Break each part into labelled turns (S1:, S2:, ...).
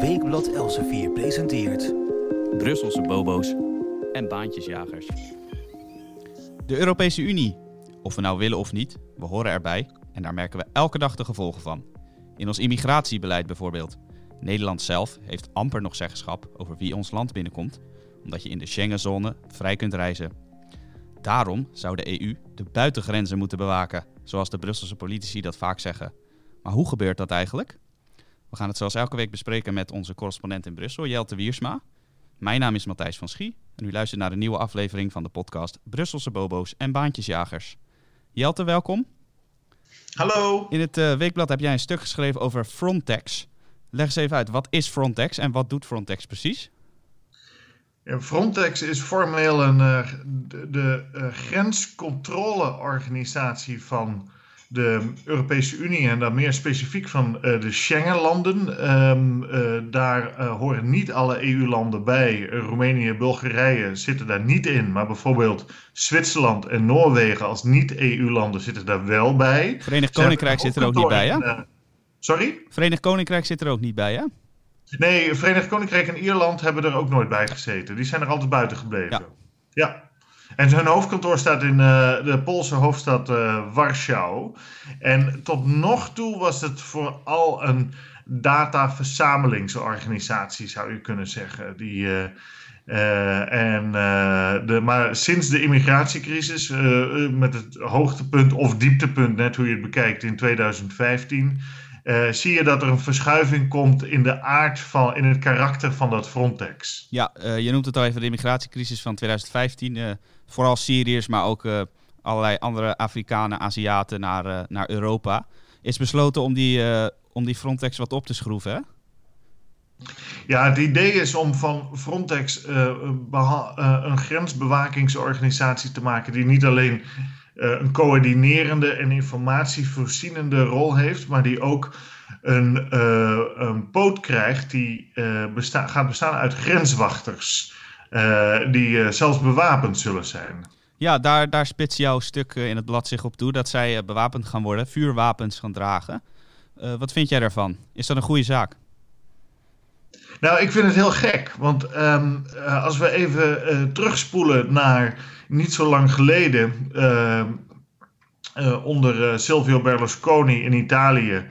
S1: Weekblad Elsevier presenteert...
S2: Brusselse bobo's en baantjesjagers.
S3: De Europese Unie. Of we nou willen of niet, we horen erbij en daar merken we elke dag de gevolgen van. In ons immigratiebeleid bijvoorbeeld. Nederland zelf heeft amper nog zeggenschap over wie ons land binnenkomt, omdat je in de Schengenzone vrij kunt reizen. Daarom zou de EU de buitengrenzen moeten bewaken, zoals de Brusselse politici dat vaak zeggen. Maar hoe gebeurt dat eigenlijk? We gaan het zoals elke week bespreken met onze correspondent in Brussel, Jelte Wiersma. Mijn naam is Matthijs van Schie en u luistert naar de nieuwe aflevering van de podcast Brusselse Bobo's en Baantjesjagers. Jelte, welkom.
S4: Hallo.
S3: In het uh, weekblad heb jij een stuk geschreven over Frontex. Leg eens even uit, wat is Frontex en wat doet Frontex precies?
S4: Frontex is formeel een, uh, de, de uh, grenscontroleorganisatie van de Europese Unie en dan meer specifiek van uh, de Schengenlanden. Um, daar horen niet alle EU-landen bij. Roemenië, Bulgarije zitten daar niet in, maar bijvoorbeeld Zwitserland en Noorwegen als niet-EU-landen zitten daar wel bij.
S3: Verenigd Koninkrijk zit er ook niet bij, hè?
S4: sorry?
S3: Verenigd Koninkrijk zit er ook niet bij, hè?
S4: Nee, Verenigd Koninkrijk en Ierland hebben er ook nooit bij gezeten. Die zijn er altijd buiten gebleven.
S3: Ja.
S4: ja. En hun hoofdkantoor staat in uh, de Poolse hoofdstad uh, Warschau. En tot nog toe was het vooral een dataverzamelingsorganisatie, zou je kunnen zeggen. Die, uh, en, de, maar sinds de immigratiecrisis, met het hoogtepunt of dieptepunt, net hoe je het bekijkt, in 2015. Uh, zie je dat er een verschuiving komt in de aard van, in het karakter van dat Frontex.
S3: Ja, je noemt het al even de immigratiecrisis van 2015. Uh, vooral Syriërs, maar ook allerlei andere Afrikanen, Aziaten naar, naar Europa. Is besloten om die, om die Frontex wat op te schroeven, hè?
S4: Ja, het idee is om van Frontex een grensbewakingsorganisatie te maken die niet alleen een coördinerende en informatievoorzienende rol heeft, maar die ook een, een poot krijgt die besta gaat bestaan uit grenswachters, die zelfs bewapend zullen zijn.
S3: Ja, daar, daar spits jouw stuk in het blad zich op toe, dat zij bewapend gaan worden, vuurwapens gaan dragen. wat vind jij daarvan? Is dat een goede zaak?
S4: Nou, ik vind het heel gek, want um, als we even terugspoelen naar niet zo lang geleden uh, uh, onder Silvio Berlusconi in Italië.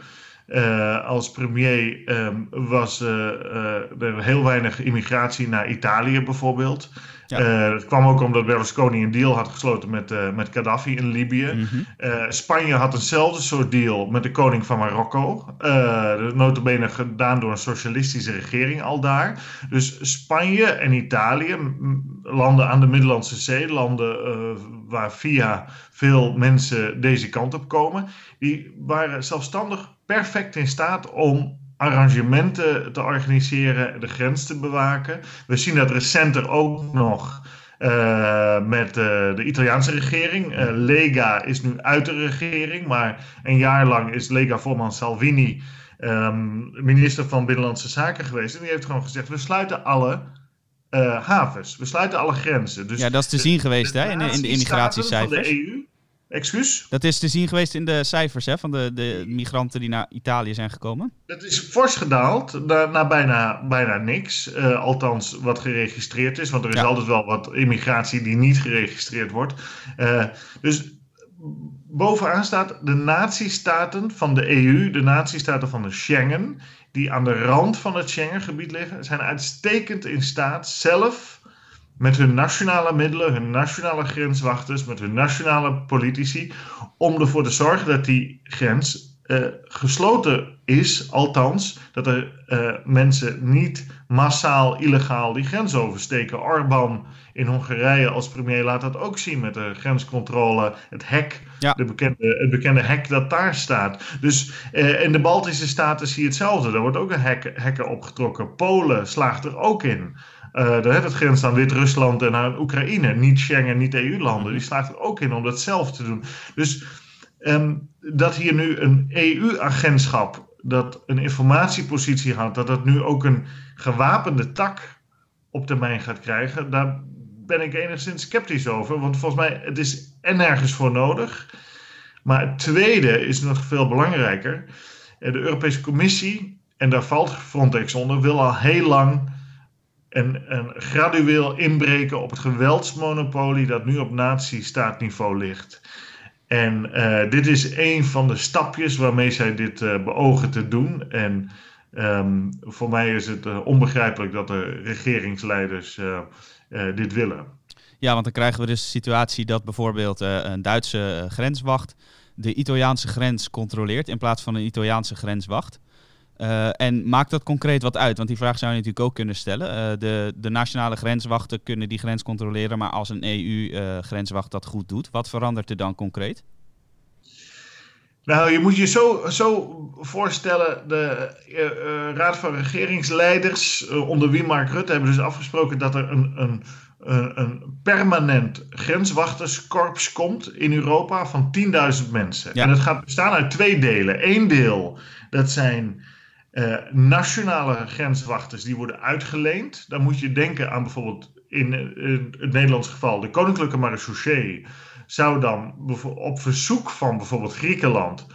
S4: Als premier ehm, was er heel weinig immigratie naar Italië bijvoorbeeld. Ja. dat kwam ook omdat Berlusconi een deal had gesloten met, met Gaddafi in Libië. Mm -hmm. Spanje had eenzelfde soort deal met de koning van Marokko. Uh, notabene gedaan door een socialistische regering al daar. Dus Spanje en Italië, landen aan de Middellandse Zee, landen uh, waar via veel mensen deze kant op komen, die waren zelfstandig perfect in staat om arrangementen te organiseren, de grens te bewaken. We zien dat recenter ook nog uh, met uh, de Italiaanse regering. Uh, Lega is nu uit de regering, maar een jaar lang is Lega-voorman Salvini um, minister van Binnenlandse Zaken geweest. En die heeft gewoon gezegd: we sluiten alle havens, we sluiten alle grenzen. Dus
S3: ja, dat is te zien geweest hè, in, in de immigratiecijfers.
S4: Van de EU. Excuus?
S3: Dat is te zien geweest in de cijfers hè, van de, de migranten die naar Italië zijn gekomen.
S4: Dat is fors gedaald naar, naar bijna, bijna niks. Uh, althans, wat geregistreerd is. Want er is ja. altijd wel wat immigratie die niet geregistreerd wordt. Uh, dus bovenaan staat de natiestaten van de EU, de natiestaten van de Schengen, die aan de rand van het Schengengebied liggen, zijn uitstekend in staat zelf met hun nationale middelen, hun nationale grenswachters, met hun nationale politici, om ervoor te zorgen dat die grens uh, gesloten is, althans, dat er uh, mensen niet massaal illegaal die grens oversteken. Orbán in Hongarije als premier laat dat ook zien met de grenscontrole, het hek, ja. de bekende, het bekende hek dat daar staat. Dus uh, in de Baltische staten zie je hetzelfde. Er wordt ook een hek, hekken opgetrokken. Polen slaagt er ook in. Uh, daar het grens aan Wit-Rusland en aan Oekraïne. Niet Schengen, niet EU-landen. Die slaagt er ook in om dat zelf te doen. Dus um, dat hier nu een EU-agentschap dat een informatiepositie had, dat dat nu ook een gewapende tak op termijn gaat krijgen, daar ben ik enigszins sceptisch over. Want volgens mij, het is en nergens voor nodig. Maar het tweede is nog veel belangrijker. De Europese Commissie en daar valt Frontex onder, wil al heel lang een, een gradueel inbreken op het geweldsmonopolie dat nu op natiestaatniveau ligt. En uh, dit is een van de stapjes waarmee zij dit uh, beogen te doen. En um, voor mij is het uh, onbegrijpelijk dat de regeringsleiders dit willen.
S3: Ja, want dan krijgen we dus de situatie dat bijvoorbeeld een Duitse grenswacht de Italiaanse grens controleert in plaats van een Italiaanse grenswacht. Uh, en maakt dat concreet wat uit? Want die vraag zou je natuurlijk ook kunnen stellen. Uh, de, de, nationale grenswachten kunnen die grens controleren, maar als een EU-grenswacht uh, dat goed doet, wat verandert er dan concreet?
S4: Nou, je moet je zo, zo voorstellen, de Raad van Regeringsleiders, onder wie Mark Rutte, hebben dus afgesproken dat er een, een, een permanent grenswachterskorps komt in Europa van 10.000 mensen. Ja. En het gaat bestaan uit twee delen. Eén deel, dat zijn uh, nationale grenswachters die worden uitgeleend. Dan moet je denken aan bijvoorbeeld in, in het Nederlands geval de Koninklijke Marechaussee. Zou dan op verzoek van bijvoorbeeld Griekenland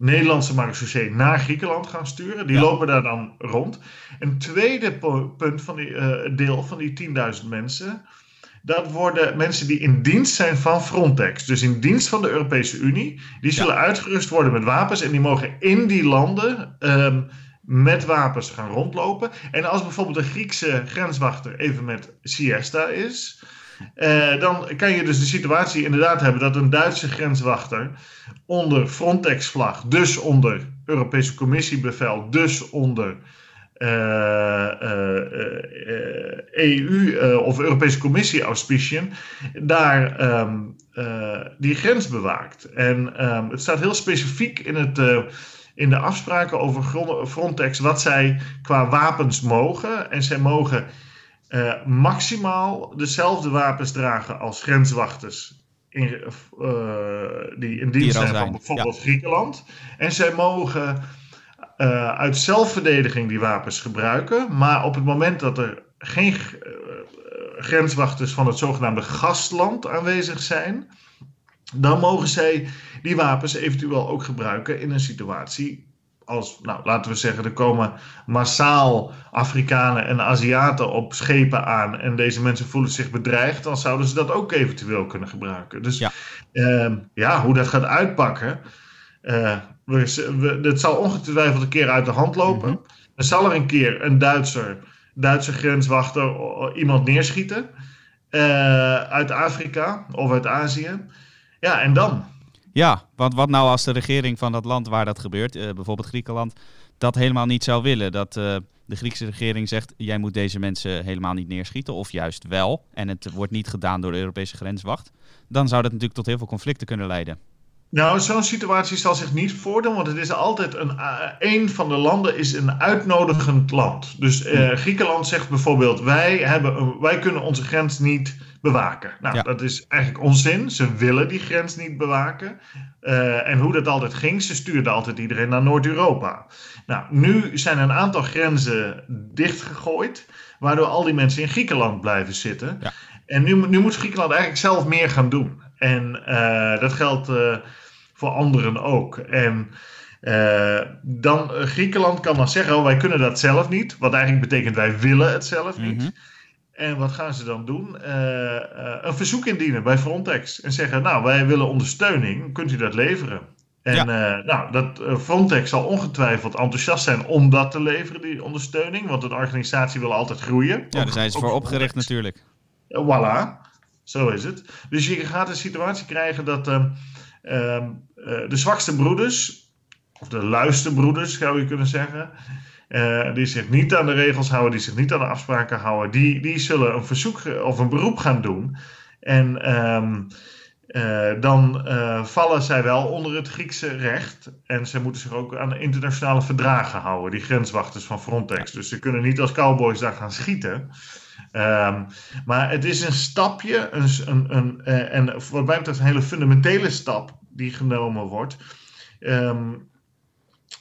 S4: Nederlandse marechaussee naar Griekenland gaan sturen. Die ja. lopen daar dan rond. Een tweede punt van die, uh, deel van die 10.000 mensen. Dat worden mensen die in dienst zijn van Frontex. Dus in dienst van de Europese Unie. Die zullen ja. uitgerust worden met wapens. En die mogen in die landen um, met wapens gaan rondlopen. En als bijvoorbeeld een Griekse grenswachter even met siesta is. Uh, dan kan je dus de situatie inderdaad hebben dat een Duitse grenswachter onder Frontex-vlag, dus onder Europese Commissiebevel, dus onder EU of Europese Commissie auspiciën, daar um, die grens bewaakt. En um, het staat heel specifiek in het in de afspraken over Frontex wat zij qua wapens mogen. En zij mogen uh, maximaal dezelfde wapens dragen als grenswachters. In, uh, die in dienst zijn, van bijvoorbeeld ja. Griekenland. En zij mogen uh, uit zelfverdediging die wapens gebruiken. Maar op het moment dat er geen grenswachters van het zogenaamde gastland aanwezig zijn, dan mogen zij die wapens eventueel ook gebruiken in een situatie als, nou, laten we zeggen, er komen massaal Afrikanen en Aziaten op schepen aan en deze mensen voelen zich bedreigd, dan zouden ze dat ook eventueel kunnen gebruiken. Dus ja, uh, ja hoe dat gaat uitpakken, uh, we, we, het zal ongetwijfeld een keer uit de hand lopen. Mm -hmm. Er zal er een keer een Duitser, Duitse grenswachter iemand neerschieten uh, uit Afrika of uit Azië. Ja, en dan?
S3: Ja, want wat nou als de regering van dat land waar dat gebeurt, uh, bijvoorbeeld Griekenland, dat helemaal niet zou willen? Dat uh, de Griekse regering zegt, jij moet deze mensen helemaal niet neerschieten, of juist wel, en het wordt niet gedaan door de Europese grenswacht. Dan zou dat natuurlijk tot heel veel conflicten kunnen leiden.
S4: Nou, zo'n situatie zal zich niet voordoen, want het is altijd een, uh, een van de landen is een uitnodigend land. Dus uh, Griekenland zegt bijvoorbeeld, wij, hebben, wij kunnen onze grens niet bewaken. Nou, ja. dat is eigenlijk onzin. Ze willen die grens niet bewaken. Uh, en hoe dat altijd ging, ze stuurden altijd iedereen naar Noord-Europa. Nou, nu zijn een aantal grenzen dichtgegooid, waardoor al die mensen in Griekenland blijven zitten. Ja. En nu, nu moet Griekenland eigenlijk zelf meer gaan doen. En uh, dat geldt uh, voor anderen ook. En uh, dan Griekenland kan dan zeggen: oh, wij kunnen dat zelf niet. Wat eigenlijk betekent wij willen het zelf niet. Mm -hmm. En wat gaan ze dan doen? Uh, uh, een verzoek indienen bij Frontex. En zeggen, nou, wij willen ondersteuning. Kunt u dat leveren? En ja. nou, dat, Frontex zal ongetwijfeld enthousiast zijn om dat te leveren, die ondersteuning. Want een organisatie wil altijd groeien.
S3: Ja, daar zijn ze voor opgericht natuurlijk.
S4: Voilà, zo is het. Dus je gaat een situatie krijgen dat ehm, de zwakste broeders, of de luiste broeders zou je kunnen zeggen uh, die zich niet aan de regels houden, die zich niet aan de afspraken houden, die, die zullen een verzoek of een beroep gaan doen. En um, uh, dan vallen zij wel onder het Griekse recht. En ze moeten zich ook aan internationale verdragen houden, die grenswachters van Frontex. Dus ze kunnen niet als cowboys daar gaan schieten. Um, maar het is een stapje, een, een, een, en wat mij betreft een hele fundamentele stap die genomen wordt. Um,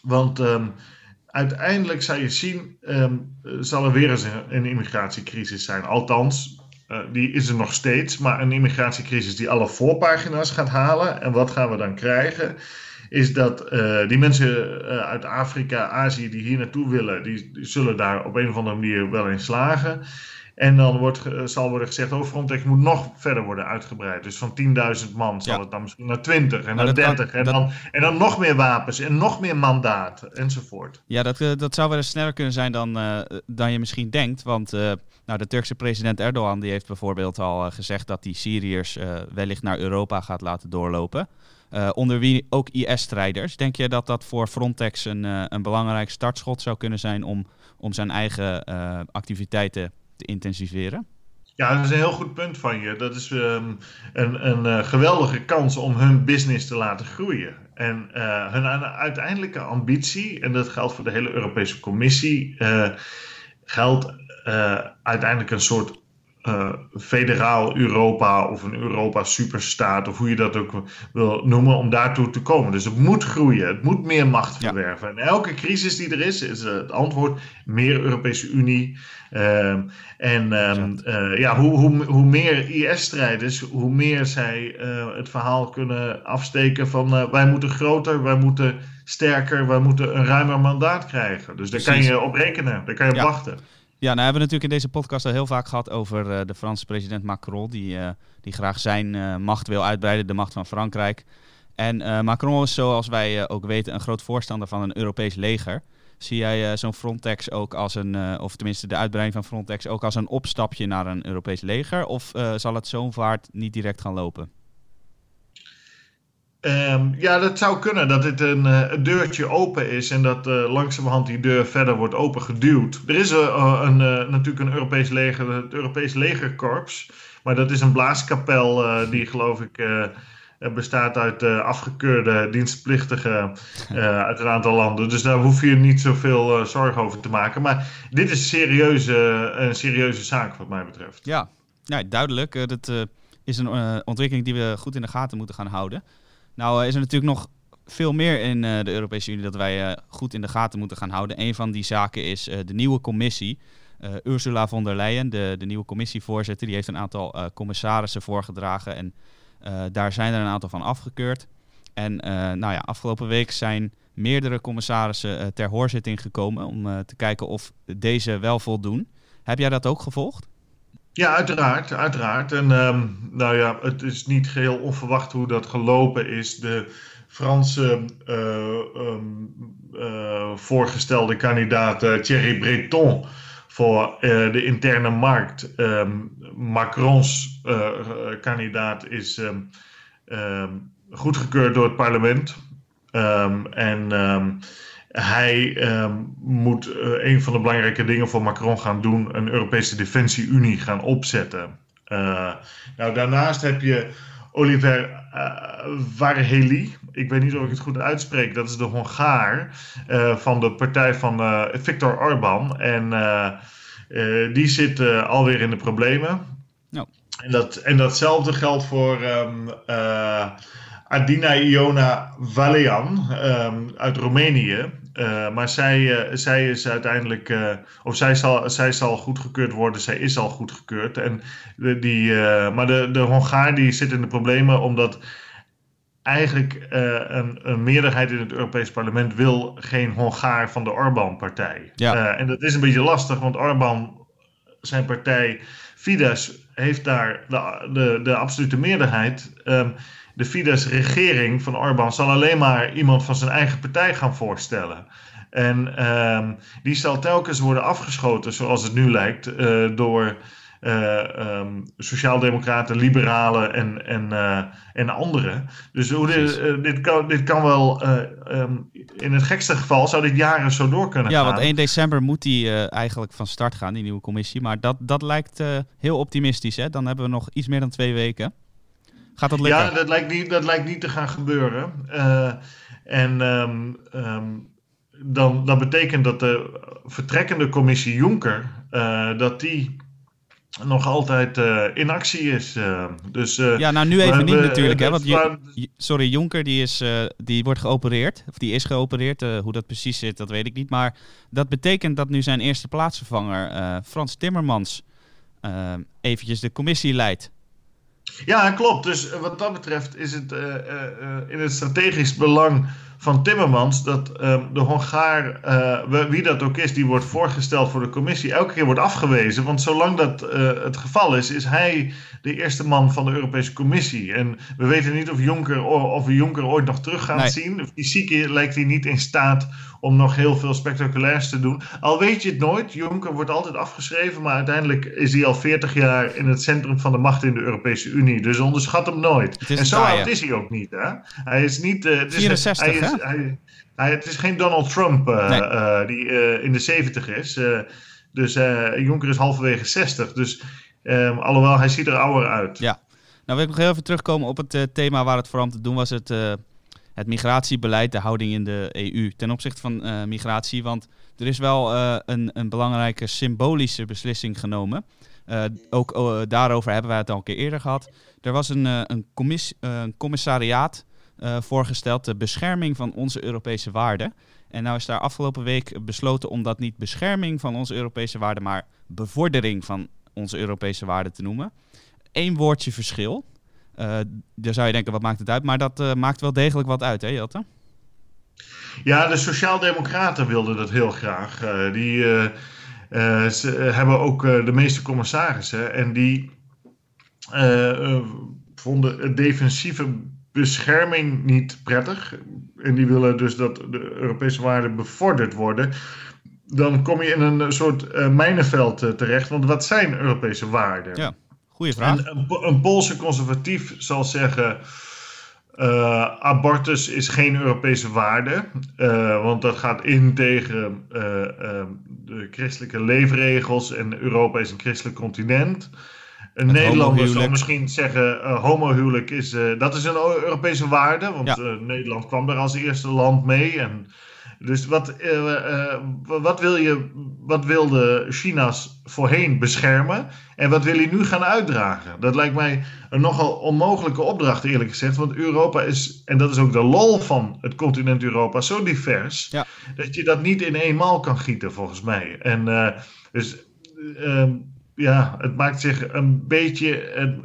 S4: want um, uiteindelijk zou je zien, zal er weer eens een, een immigratiecrisis zijn. Althans, uh, die is er nog steeds, maar een immigratiecrisis die alle voorpagina's gaat halen. En wat gaan we dan krijgen? is dat die mensen uit Afrika, Azië die hier naartoe willen, die, zullen daar op een of andere manier wel in slagen. En dan wordt, zal worden gezegd, oh, Frontex moet nog verder worden uitgebreid. Dus van 10.000 man zal het dan misschien naar 20 en naar 30. en, dan, en dan nog meer wapens en nog meer mandaat enzovoort.
S3: Ja, dat, dat zou wel eens sneller kunnen zijn dan, dan je misschien denkt. Want nou, de Turkse president Erdogan die heeft bijvoorbeeld al uh, gezegd dat hij Syriërs wellicht naar Europa gaat laten doorlopen. Onder wie ook IS-strijders. Denk je dat dat voor Frontex een, een belangrijk startschot zou kunnen zijn om, om zijn eigen activiteiten te intensiveren?
S4: Ja, dat is een heel goed punt van je. Dat is um, een, een geweldige kans om hun business te laten groeien. En hun uiteindelijke ambitie, en dat geldt voor de hele Europese Commissie, geldt uh, uiteindelijk een soort uh, federaal Europa of een Europa superstaat, of hoe je dat ook wil noemen, om daartoe te komen. Dus het moet groeien, het moet meer macht verwerven. En elke crisis die er is, is het antwoord meer Europese Unie. Uh, en uh, ja, hoe, hoe, hoe meer IS-strijders, hoe meer zij het verhaal kunnen afsteken van wij moeten groter, wij moeten sterker, wij moeten een ruimer mandaat krijgen. Dus daar kan je op rekenen, daar kan je op wachten.
S3: Ja, nou hebben we natuurlijk in deze podcast al heel vaak gehad over uh, de Franse president Macron, die, uh, die graag zijn uh, macht wil uitbreiden, de macht van Frankrijk. En Macron is, zoals wij ook weten, een groot voorstander van een Europees leger. Zie jij zo'n Frontex ook als een, of tenminste de uitbreiding van Frontex, ook als een opstapje naar een Europees leger? Of zal het zo'n vaart niet direct gaan lopen?
S4: Um, ja, dat zou kunnen. Dat dit een, uh, een deurtje open is en dat uh, langzamerhand die deur verder wordt opengeduwd. Er is uh, een, natuurlijk een Europees leger, het Europees legerkorps. Maar dat is een blaaskapel die geloof ik bestaat uit afgekeurde dienstplichtigen uit een aantal landen. Dus daar hoef je niet zoveel zorgen over te maken. Maar dit is serieuze, een serieuze zaak wat mij betreft.
S3: Ja, ja duidelijk. dat is een ontwikkeling die we goed in de gaten moeten gaan houden. Nou is er natuurlijk nog veel meer in uh, de Europese Unie dat wij uh, goed in de gaten moeten gaan houden. Een van die zaken is de nieuwe commissie. Ursula von der Leyen, de, de nieuwe commissievoorzitter, die heeft een aantal commissarissen voorgedragen. En daar zijn er een aantal van afgekeurd. En nou ja, afgelopen week zijn meerdere commissarissen ter hoorzitting gekomen om te kijken of deze wel voldoen. Heb jij dat ook gevolgd?
S4: Ja, uiteraard, uiteraard. En um, nou ja, het is niet geheel onverwacht hoe dat gelopen is. De Franse uh, um, uh, voorgestelde kandidaat uh, Thierry Breton voor de interne markt. Um, Macrons kandidaat is goedgekeurd door het parlement. en hij ehm, moet uh, een van de belangrijke dingen voor Macron gaan doen: een Europese Defensie-Unie gaan opzetten. Uh, nou, daarnaast heb je Oliver uh, Varhely. Ik weet niet of ik het goed uitspreek. Dat is de Hongaar van de partij van Viktor Orban. En die zit alweer in de problemen. No. En, dat, en datzelfde geldt voor. Um, Adina Iona Valean um, uit Roemenië. Uh, maar zij, uh, zij is uiteindelijk, uh, of zij zal, zij zal goedgekeurd worden, zij is al goedgekeurd. En de, die, maar de, de Hongaar die zit in de problemen omdat eigenlijk een, een, meerderheid in het Europees Parlement wil geen Hongaar van de Orbán-partij. Ja. en dat is een beetje lastig, want Orbán, zijn partij Fidesz, heeft daar de, de, de absolute meerderheid. Um, de Fidesz-regering van Orbán zal alleen maar iemand van zijn eigen partij gaan voorstellen. En um, die zal telkens worden afgeschoten, zoals het nu lijkt, uh, door um, sociaaldemocraten, liberalen en, en, uh, en anderen. Dus hoe dit, dit, kan, dit kan wel, um, in het gekste geval zou dit jaren zo door kunnen
S3: ja,
S4: gaan.
S3: Ja, want 1 december moet die eigenlijk van start gaan, die nieuwe commissie. Maar dat, dat lijkt heel optimistisch. Hè? Dan hebben we nog iets meer dan twee weken. Gaat dat lukken?
S4: Ja, dat lijkt niet, dat lijkt niet te gaan gebeuren. Uh, en um, um, dan, dat betekent dat de vertrekkende commissie Jonker, uh, dat die nog altijd uh, in actie is. dus,
S3: ja, nou nu even niet natuurlijk. hè, want je, sorry, Jonker die, is, die wordt geopereerd. Of die is geopereerd. hoe dat precies zit, dat weet ik niet. Maar dat betekent dat nu zijn eerste plaatsvervanger, Frans Timmermans, eventjes de commissie leidt.
S4: Ja, klopt. Dus wat dat betreft is het in het strategisch belang van Timmermans dat ehm, de Hongaar, uh, wie dat ook is, die wordt voorgesteld voor de commissie, elke keer wordt afgewezen. Want zolang dat uh, het geval is, is hij de eerste man van de Europese Commissie. En we weten niet of, Juncker, of we Juncker ooit nog terug gaan nee. zien. Fysiek lijkt hij niet in staat om nog heel veel spectaculairs te doen. Al weet je het nooit, Juncker wordt altijd afgeschreven, maar uiteindelijk is hij al 40 jaar in het centrum van de macht in de Europese Unie. Dus onderschat hem nooit. En zo oud is hij ook niet. Hè? Hij is niet. Uh,
S3: het is, 64, hij is,
S4: hij, hij, het is geen Donald Trump nee. uh, die in de 70 is. dus Juncker is halverwege 60. Dus um, alhoewel, hij ziet er ouder uit.
S3: Ja. Nou, wil ik nog heel even terugkomen op het thema waar het vooral om te doen was. Het het migratiebeleid, de houding in de EU ten opzichte van uh, migratie. Want er is wel uh, een, een, belangrijke symbolische beslissing genomen. Uh, ook daarover hebben wij het al een keer eerder gehad. Er was een, een, commis, een commissariaat voorgesteld, de bescherming van onze Europese waarden. En nou is daar afgelopen week besloten om dat niet bescherming van onze Europese waarden, maar bevordering van onze Europese waarden te noemen. Eén woordje verschil. Uh, dan zou je denken, wat maakt het uit? Maar dat uh, maakt wel degelijk wat uit, hè Jelte?
S4: Ja, de Sociaaldemocraten wilden dat heel graag. Uh, die hebben ook de meeste commissarissen. En die vonden defensieve bescherming niet prettig. En die willen dus dat de Europese waarden bevorderd worden. Dan kom je in een soort mijnenveld terecht. Want wat zijn Europese waarden?
S3: Ja. Goeie vraag.
S4: een, een Poolse conservatief zal zeggen. Uh, abortus is geen Europese waarde, want dat gaat in tegen de christelijke leefregels en Europa is een christelijk continent. Een Nederlander zal misschien zeggen: homohuwelijk is, dat is een Europese waarde, want ja. Nederland kwam er als eerste land mee. En dus wat, uh, wat, wil je, wat wilde China's voorheen beschermen en wat wil je nu gaan uitdragen? Dat lijkt mij een nogal onmogelijke opdracht, eerlijk gezegd. Want Europa is, en dat is ook de lol van het continent Europa, zo divers ja. dat je dat niet in eenmaal kan gieten, volgens mij. En uh, dus. Ehm, ja, het maakt zich een beetje.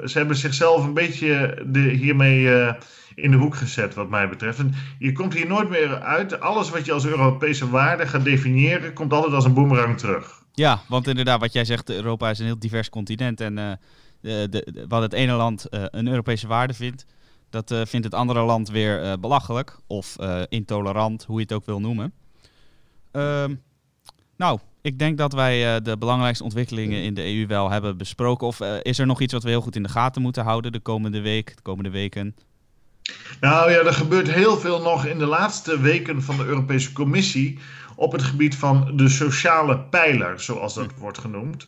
S4: ze hebben zichzelf een beetje de, hiermee in de hoek gezet, wat mij betreft. En je komt hier nooit meer uit. Alles wat je als Europese waarde gaat definiëren, komt altijd als een boemerang terug.
S3: Ja, want inderdaad, wat jij zegt, Europa is een heel divers continent. En uh, de, de, wat het ene land uh, een Europese waarde vindt, dat vindt het andere land weer belachelijk of intolerant, hoe je het ook wil noemen. Um, nou, ik denk dat wij de belangrijkste ontwikkelingen in de EU wel hebben besproken. Of is er nog iets wat we heel goed in de gaten moeten houden de komende week, de komende weken?
S4: Nou ja, er gebeurt heel veel nog in de laatste weken van de Europese Commissie op het gebied van de sociale pijler, zoals dat wordt genoemd.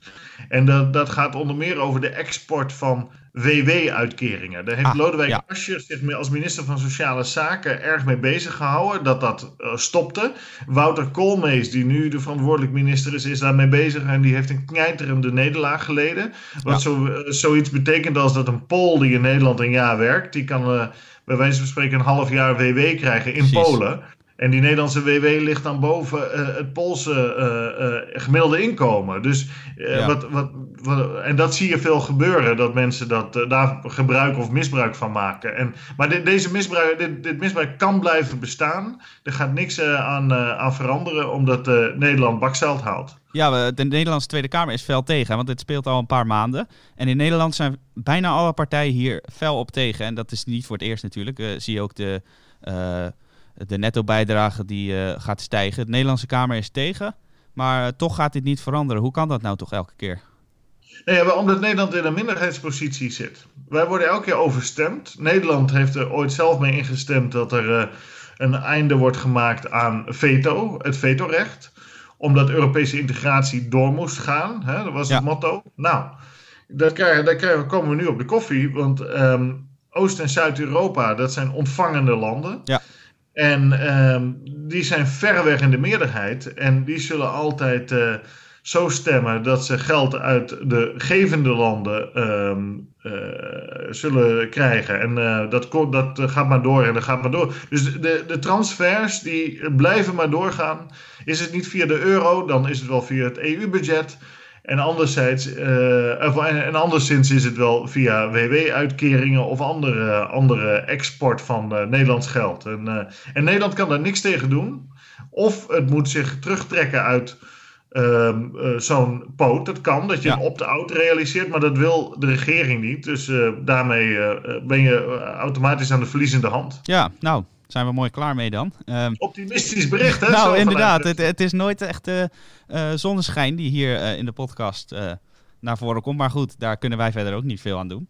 S4: En dat, dat gaat onder meer over de export van WW-uitkeringen. Daar heeft ah, Lodewijk ja. Asscher zich als minister van Sociale Zaken erg mee bezig gehouden dat dat uh, stopte. Wouter Koolmees, die nu de verantwoordelijk minister is, is daarmee bezig en die heeft een knijterende nederlaag geleden. Wat ja. zo, uh, zoiets betekent als dat een Pool die in Nederland een jaar werkt, die kan... Uh, bij wijze van spreken een half jaar WW krijgen in Precies. Polen. En die Nederlandse WW ligt dan boven uh, het Poolse uh, gemiddelde inkomen. Dus, ja. wat, wat, wat, en dat zie je veel gebeuren, dat mensen dat, daar gebruik of misbruik van maken. En, maar dit, deze misbruik, dit, dit misbruik kan blijven bestaan. Er gaat niks aan, aan veranderen, omdat Nederland bakzeld haalt.
S3: Ja, de Nederlandse Tweede Kamer is fel tegen, want dit speelt al een paar maanden. En in Nederland zijn bijna alle partijen hier fel op tegen. En dat is niet voor het eerst natuurlijk. Uh, zie je ook de, uh, de netto-bijdrage die uh, gaat stijgen. De Nederlandse Kamer is tegen, maar toch gaat dit niet veranderen. Hoe kan dat nou toch elke keer?
S4: Nee, ja, omdat Nederland in een minderheidspositie zit. Wij worden elke keer overstemd. Nederland heeft er ooit zelf mee ingestemd dat er een einde wordt gemaakt aan veto, het vetorecht omdat Europese integratie door moest gaan. Hè? Dat was het motto. Nou, daar, krijgen, daar krijgen, komen we nu op de koffie. Want um, Oost- en Zuid-Europa, dat zijn ontvangende landen.
S3: Ja.
S4: En um, die zijn verreweg in de meerderheid. En die zullen altijd uh, zo stemmen dat ze geld uit de gevende landen um, uh, zullen krijgen. En uh, dat, dat gaat maar door en dat gaat maar door. Dus de, de transfers die blijven maar doorgaan. Is het niet via de euro, dan is het wel via het EU-budget. En anderzijds, uh, en, en anderszins is het wel via WW-uitkeringen of andere, andere export van uh, Nederlands geld. En, uh, en Nederland kan daar niks tegen doen. Of het moet zich terugtrekken uit uh, zo'n poot. Dat kan, dat je een opt-out realiseert, maar dat wil de regering niet. Dus daarmee ben je automatisch aan de verliezende hand.
S3: Ja, nou, zijn we mooi klaar mee dan.
S4: Um, Optimistisch bericht, hè?
S3: nou, inderdaad. Het, het, is nooit echt uh, uh, zonneschijn die hier uh, in de podcast naar voren komt. Maar goed, daar kunnen wij verder ook niet veel aan doen.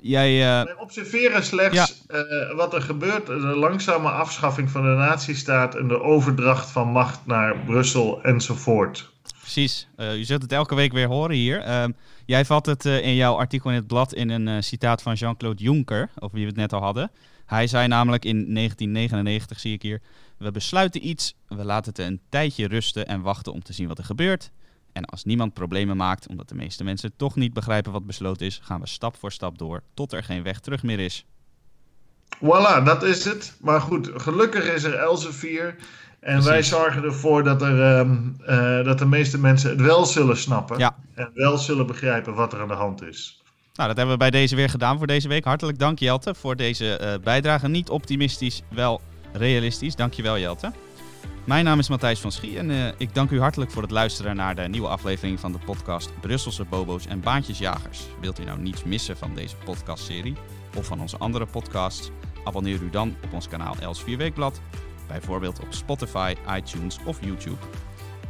S3: jij,
S4: wij observeren slechts ja. wat er gebeurt. De langzame afschaffing van de nazistaat en de overdracht van macht naar Brussel enzovoort.
S3: Precies. je zult het elke week weer horen hier. Ehm, jij vat het in jouw artikel in het blad in een citaat van Jean-Claude Juncker, over wie we het net al hadden. Hij zei namelijk in 1999, zie ik hier, we besluiten iets, we laten het een tijdje rusten en wachten om te zien wat er gebeurt. En als niemand problemen maakt, omdat de meeste mensen toch niet begrijpen wat besloten is, gaan we stap voor stap door tot er geen weg terug meer is.
S4: Voilà, dat is het. Maar goed, gelukkig is er Elsevier. En wij zorgen ervoor dat, er, um, uh, dat de meeste mensen het wel zullen snappen. Ja. En wel zullen begrijpen wat er aan de hand is.
S3: Nou, dat hebben we bij deze weer gedaan voor deze week. Hartelijk dank Jelte voor deze uh, bijdrage. Niet optimistisch, wel realistisch. Dankjewel Jelte. Mijn naam is Matthijs van Schie en uh, ik dank u hartelijk voor het luisteren naar de nieuwe aflevering van de podcast Brusselse Bobo's en Baantjesjagers. Wilt u nou niets missen van deze podcastserie of van onze andere podcasts? Abonneer u dan op ons kanaal Els 4 Weekblad, bijvoorbeeld op Spotify, iTunes of YouTube.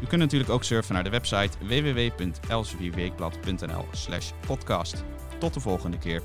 S3: U kunt natuurlijk ook surfen naar de website www.elsvierweekblad.nl slash podcast. Tot de volgende keer.